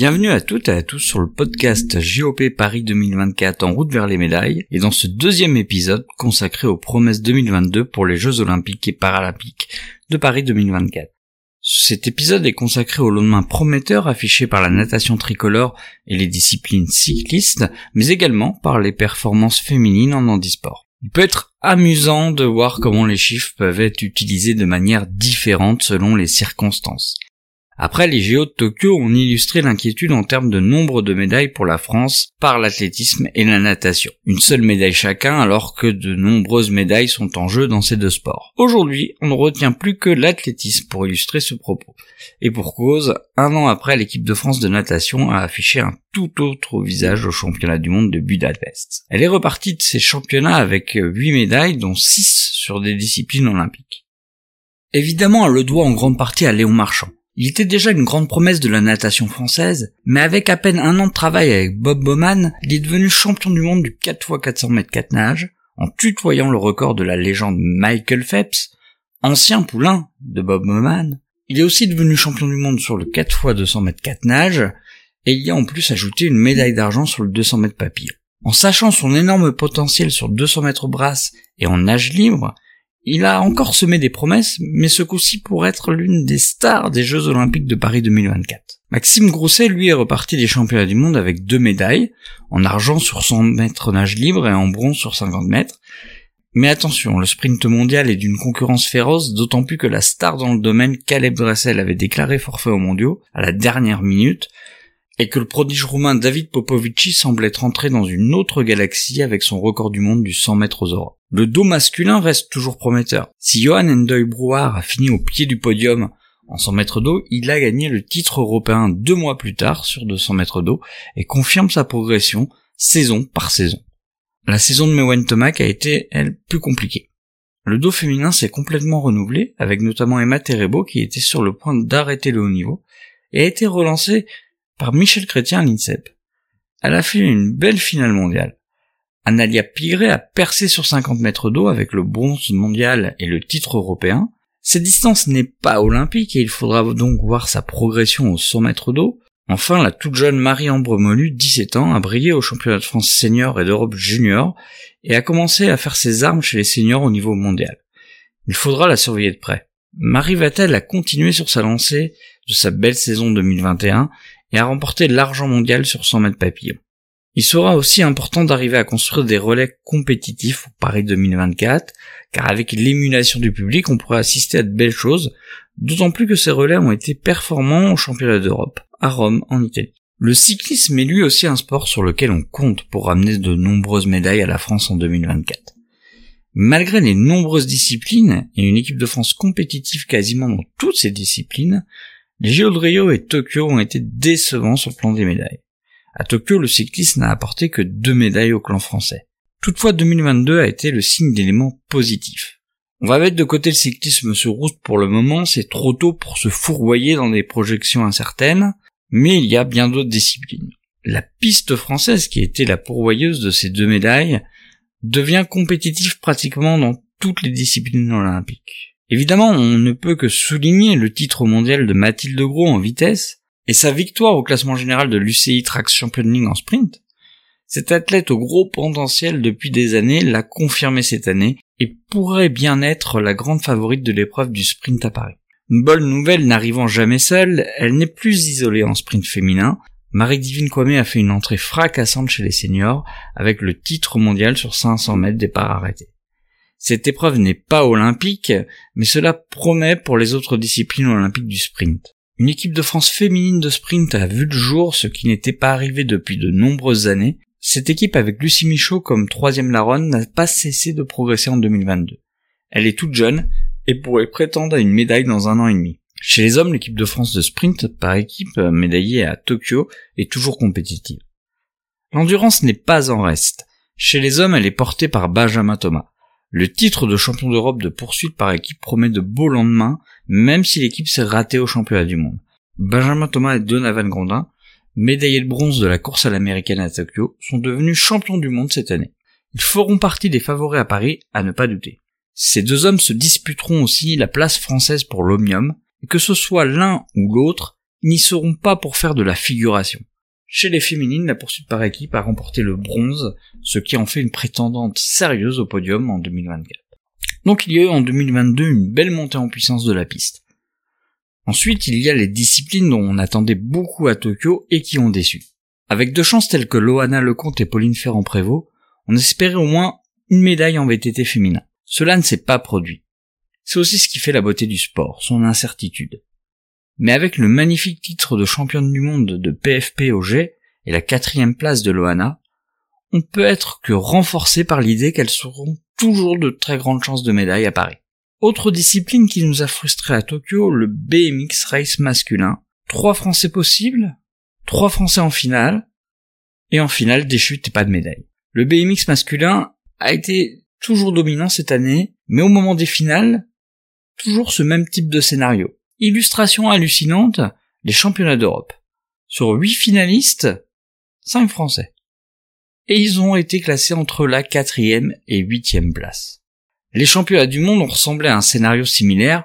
Bienvenue à toutes et à tous sur le podcast JOP Paris 2024 en route vers les médailles et dans ce deuxième épisode consacré aux promesses 2022 pour les Jeux Olympiques et Paralympiques de Paris 2024. Cet épisode est consacré au lendemain prometteur affiché par la natation tricolore et les disciplines cyclistes, mais également par les performances féminines en handisport. Il peut être amusant de voir comment les chiffres peuvent être utilisés de manière différente selon les circonstances. Après, les JO de Tokyo ont illustré l'inquiétude en termes de nombre de médailles pour la France par l'athlétisme et la natation. Une seule médaille chacun alors que de nombreuses médailles sont en jeu dans ces deux sports. Aujourd'hui, on ne retient plus que l'athlétisme pour illustrer ce propos. Et pour cause, un an après, l'équipe de France de natation a affiché un tout autre visage au championnat du monde de Budapest. Elle est repartie de ces championnats avec 8 médailles dont 6 sur des disciplines olympiques. Évidemment, elle le doit en grande partie à Léon Marchand. Il était déjà une grande promesse de la natation française, mais avec à peine un an de travail avec Bob Bowman, il est devenu champion du monde du 4x400 mètres 4 nage, en tutoyant le record de la légende Michael Phelps, ancien poulain de Bob Bowman. Il est aussi devenu champion du monde sur le 4x200 mètres 4 nage, et il y a en plus ajouté une médaille d'argent sur le 200 mètres papillon. En sachant son énorme potentiel sur 200 mètres brasse et en nage libre, il a encore semé des promesses, mais ce coup-ci pour être l'une des stars des Jeux Olympiques de Paris 2024. Maxime Grousset, lui, est reparti des championnats du monde avec deux médailles, en argent sur 100 mètres nage libre et en bronze sur 50 mètres. Mais attention, le sprint mondial est d'une concurrence féroce, d'autant plus que la star dans le domaine, Caleb Dressel, avait déclaré forfait aux mondiaux à la dernière minute, et que le prodige roumain David Popovici semble être entré dans une autre galaxie avec son record du monde du 100 mètres aux aurores. Le dos masculin reste toujours prometteur. Si Johan Endoy Brouard a fini au pied du podium en 100 mètres d'eau, il a gagné le titre européen deux mois plus tard sur 200 mètres d'eau et confirme sa progression saison par saison. La saison de Mewen a été, elle, plus compliquée. Le dos féminin s'est complètement renouvelé, avec notamment Emma Terebo qui était sur le point d'arrêter le haut niveau, et a été relancé par Michel Chrétien à l'INSEP. Elle a fait une belle finale mondiale. Analia Pigré a percé sur 50 mètres d'eau avec le bronze mondial et le titre européen. Cette distance n'est pas olympique et il faudra donc voir sa progression aux 100 mètres d'eau. Enfin, la toute jeune Marie-Ambre Molu, 17 ans, a brillé au championnat de France senior et d'Europe junior et a commencé à faire ses armes chez les seniors au niveau mondial. Il faudra la surveiller de près. Marie Vatel a continué sur sa lancée de sa belle saison 2021 et a remporté l'argent mondial sur 100 mètres papillon. Il sera aussi important d'arriver à construire des relais compétitifs pour Paris 2024, car avec l'émulation du public, on pourrait assister à de belles choses, d'autant plus que ces relais ont été performants au championnat d'Europe, à Rome, en Italie. Le cyclisme est lui aussi un sport sur lequel on compte pour ramener de nombreuses médailles à la France en 2024. Malgré les nombreuses disciplines et une équipe de France compétitive quasiment dans toutes ces disciplines, les JO et Tokyo ont été décevants sur le plan des médailles. À Tokyo, le cyclisme n'a apporté que deux médailles au clan français. Toutefois, 2022 a été le signe d'éléments positifs. On va mettre de côté le cyclisme sur route pour le moment, c'est trop tôt pour se fourvoyer dans des projections incertaines, mais il y a bien d'autres disciplines. La piste française, qui était la pourvoyeuse de ces deux médailles, devient compétitive pratiquement dans toutes les disciplines olympiques. Évidemment, on ne peut que souligner le titre mondial de Mathilde Gros en vitesse et sa victoire au classement général de l'UCI Track Championing en sprint. Cet athlète au gros potentiel depuis des années l'a confirmé cette année et pourrait bien être la grande favorite de l'épreuve du sprint à Paris. Une bonne nouvelle n'arrivant jamais seule, elle n'est plus isolée en sprint féminin. Marie-Divine Kwame a fait une entrée fracassante chez les seniors avec le titre mondial sur 500 mètres départ arrêté. Cette épreuve n'est pas olympique, mais cela promet pour les autres disciplines olympiques du sprint. Une équipe de France féminine de sprint a vu le jour, ce qui n'était pas arrivé depuis de nombreuses années. Cette équipe avec Lucie Michaud comme troisième laronne n'a pas cessé de progresser en 2022. Elle est toute jeune et pourrait prétendre à une médaille dans un an et demi. Chez les hommes, l'équipe de France de sprint par équipe médaillée à Tokyo est toujours compétitive. L'endurance n'est pas en reste. Chez les hommes, elle est portée par Benjamin Thomas. Le titre de champion d'Europe de poursuite par équipe promet de beaux lendemains, même si l'équipe s'est ratée au championnat du monde. Benjamin Thomas et Donovan Grondin, médaillés de bronze de la course à l'américaine à Tokyo, sont devenus champions du monde cette année. Ils feront partie des favoris à Paris, à ne pas douter. Ces deux hommes se disputeront aussi la place française pour l'Omnium, et que ce soit l'un ou l'autre, ils n'y seront pas pour faire de la figuration. Chez les féminines, la poursuite par équipe a remporté le bronze, ce qui en fait une prétendante sérieuse au podium en 2024. Donc il y a eu en 2022 une belle montée en puissance de la piste. Ensuite, il y a les disciplines dont on attendait beaucoup à Tokyo et qui ont déçu. Avec deux chances telles que Loana Lecomte et Pauline Ferrand-Prévot, on espérait au moins une médaille en VTT féminin. Cela ne s'est pas produit. C'est aussi ce qui fait la beauté du sport, son incertitude. Mais avec le magnifique titre de championne du monde de PFP au G et la quatrième place de Loana, on peut être que renforcé par l'idée qu'elles seront toujours de très grandes chances de médaille à Paris. Autre discipline qui nous a frustré à Tokyo, le BMX Race masculin. Trois Français possibles, trois Français en finale, et en finale des chutes et pas de médaille. Le BMX masculin a été toujours dominant cette année, mais au moment des finales, toujours ce même type de scénario. Illustration hallucinante, les championnats d'Europe. Sur huit finalistes, cinq Français. Et ils ont été classés entre la quatrième et huitième place. Les championnats du monde ont ressemblé à un scénario similaire,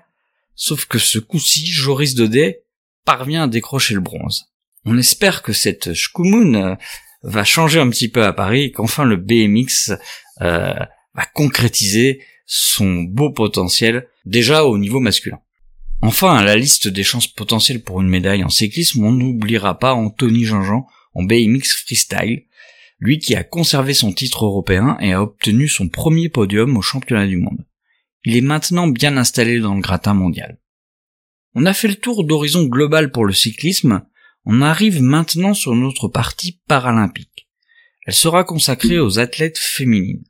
sauf que ce coup-ci, Joris Daudet parvient à décrocher le bronze. On espère que cette Shkumun euh, va changer un petit peu à Paris et qu'enfin le BMX euh, va concrétiser son beau potentiel déjà au niveau masculin. Enfin, à la liste des chances potentielles pour une médaille en cyclisme, on n'oubliera pas Anthony Jean-Jean en BMX freestyle, lui qui a conservé son titre européen et a obtenu son premier podium au championnat du monde. Il est maintenant bien installé dans le gratin mondial. On a fait le tour d'horizon global pour le cyclisme, on arrive maintenant sur notre partie paralympique. Elle sera consacrée aux athlètes féminines.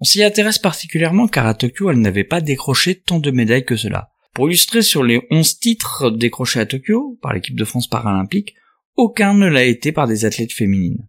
On s'y intéresse particulièrement car à Tokyo elle n'avait pas décroché tant de médailles que cela. Pour illustrer sur les 11 titres décrochés à Tokyo par l'équipe de France paralympique, aucun ne l'a été par des athlètes féminines.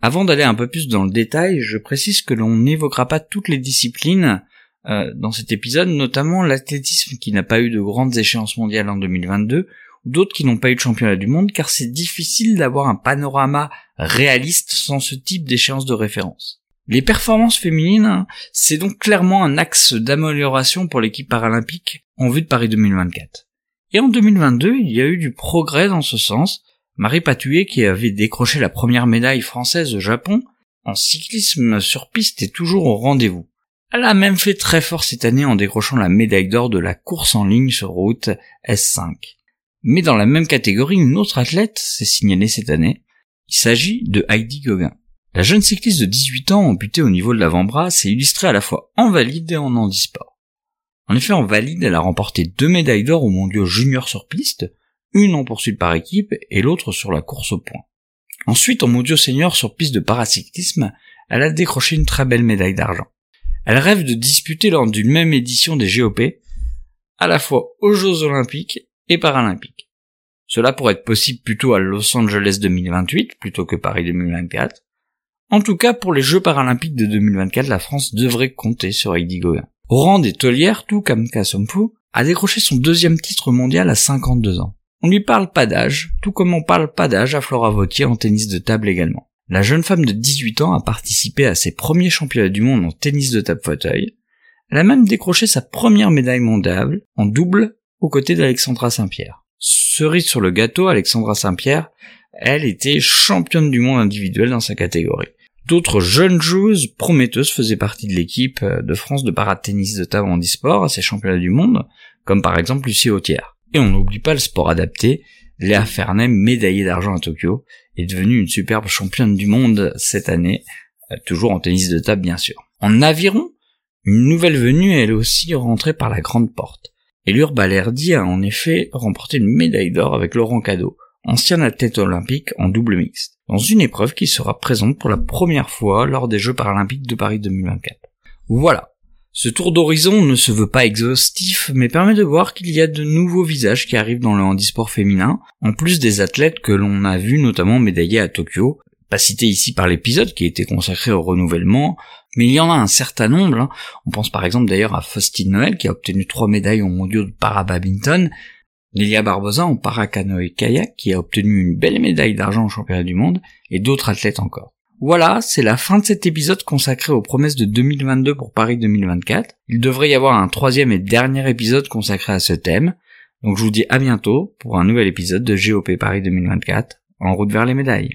Avant d'aller un peu plus dans le détail, je précise que l'on n'évoquera pas toutes les disciplines euh, dans cet épisode, notamment l'athlétisme qui n'a pas eu de grandes échéances mondiales en 2022, ou d'autres qui n'ont pas eu de championnat du monde, car c'est difficile d'avoir un panorama réaliste sans ce type d'échéance de référence. Les performances féminines, c'est donc clairement un axe d'amélioration pour l'équipe paralympique en vue de Paris 2024. Et en 2022, il y a eu du progrès dans ce sens, Marie Patouillet, qui avait décroché la première médaille française au Japon, en cyclisme sur piste est toujours au rendez-vous. Elle a même fait très fort cette année en décrochant la médaille d'or de la course en ligne sur route S5. Mais dans la même catégorie, une autre athlète s'est signalée cette année. Il s'agit de Heidi Gauguin. La jeune cycliste de 18 ans amputée au niveau de l'avant-bras s'est illustrée à la fois en valide et en handisport. En effet, en valide, elle a remporté deux médailles d'or au mondiaux junior sur piste, une en poursuite par équipe et l'autre sur la course au point. Ensuite, en mondiaux senior sur piste de paracyclisme, elle a décroché une très belle médaille d'argent. Elle rêve de disputer lors d'une même édition des GOP, à la fois aux Jeux Olympiques et Paralympiques. Cela pourrait être possible plutôt à Los Angeles 2028 plutôt que Paris 2024. En tout cas, pour les Jeux Paralympiques de 2024, la France devrait compter sur Heidi Gauguin. Au des taulières, tout comme Kasomfu a décroché son deuxième titre mondial à 52 ans. On lui parle pas d'âge, tout comme on parle pas d'âge à Flora Vautier en tennis de table également. La jeune femme de 18 ans a participé à ses premiers championnats du monde en tennis de table fauteuil. Elle a même décroché sa première médaille mondiale en double aux côtés d'Alexandra Saint-Pierre. Cerise sur le gâteau, Alexandra Saint-Pierre, elle était championne du monde individuel dans sa catégorie. D'autres jeunes joueuses prometteuses faisaient partie de l'équipe de France de paratennis de table en e-sport à ces championnats du monde, comme par exemple Lucie Autière. Et on n'oublie pas le sport adapté. Léa Fernet, médaillée d'argent à Tokyo, est devenue une superbe championne du monde cette année, euh, toujours en tennis de table bien sûr. En aviron, une nouvelle venue est elle aussi rentrée par la grande porte. Elure Balerdi a en effet remporté une médaille d'or avec Laurent Cadeau, ancien athlète olympique en double mixte, dans une épreuve qui sera présente pour la première fois lors des Jeux paralympiques de Paris 2024. Voilà, ce tour d'horizon ne se veut pas exhaustif, mais permet de voir qu'il y a de nouveaux visages qui arrivent dans le handisport féminin, en plus des athlètes que l'on a vus notamment médaillés à Tokyo, pas cités ici par l'épisode qui était consacré au renouvellement, mais il y en a un certain nombre. Hein. On pense par exemple d'ailleurs à Faustine Noël qui a obtenu trois médailles au mondiaux de para-badminton, Lilia Barbosa en paracanoë kayak qui a obtenu une belle médaille d'argent au championnat du monde, et d'autres athlètes encore. Voilà, c'est la fin de cet épisode consacré aux promesses de 2022 pour Paris 2024. Il devrait y avoir un troisième et dernier épisode consacré à ce thème. Donc je vous dis à bientôt pour un nouvel épisode de GOP Paris 2024 en route vers les médailles.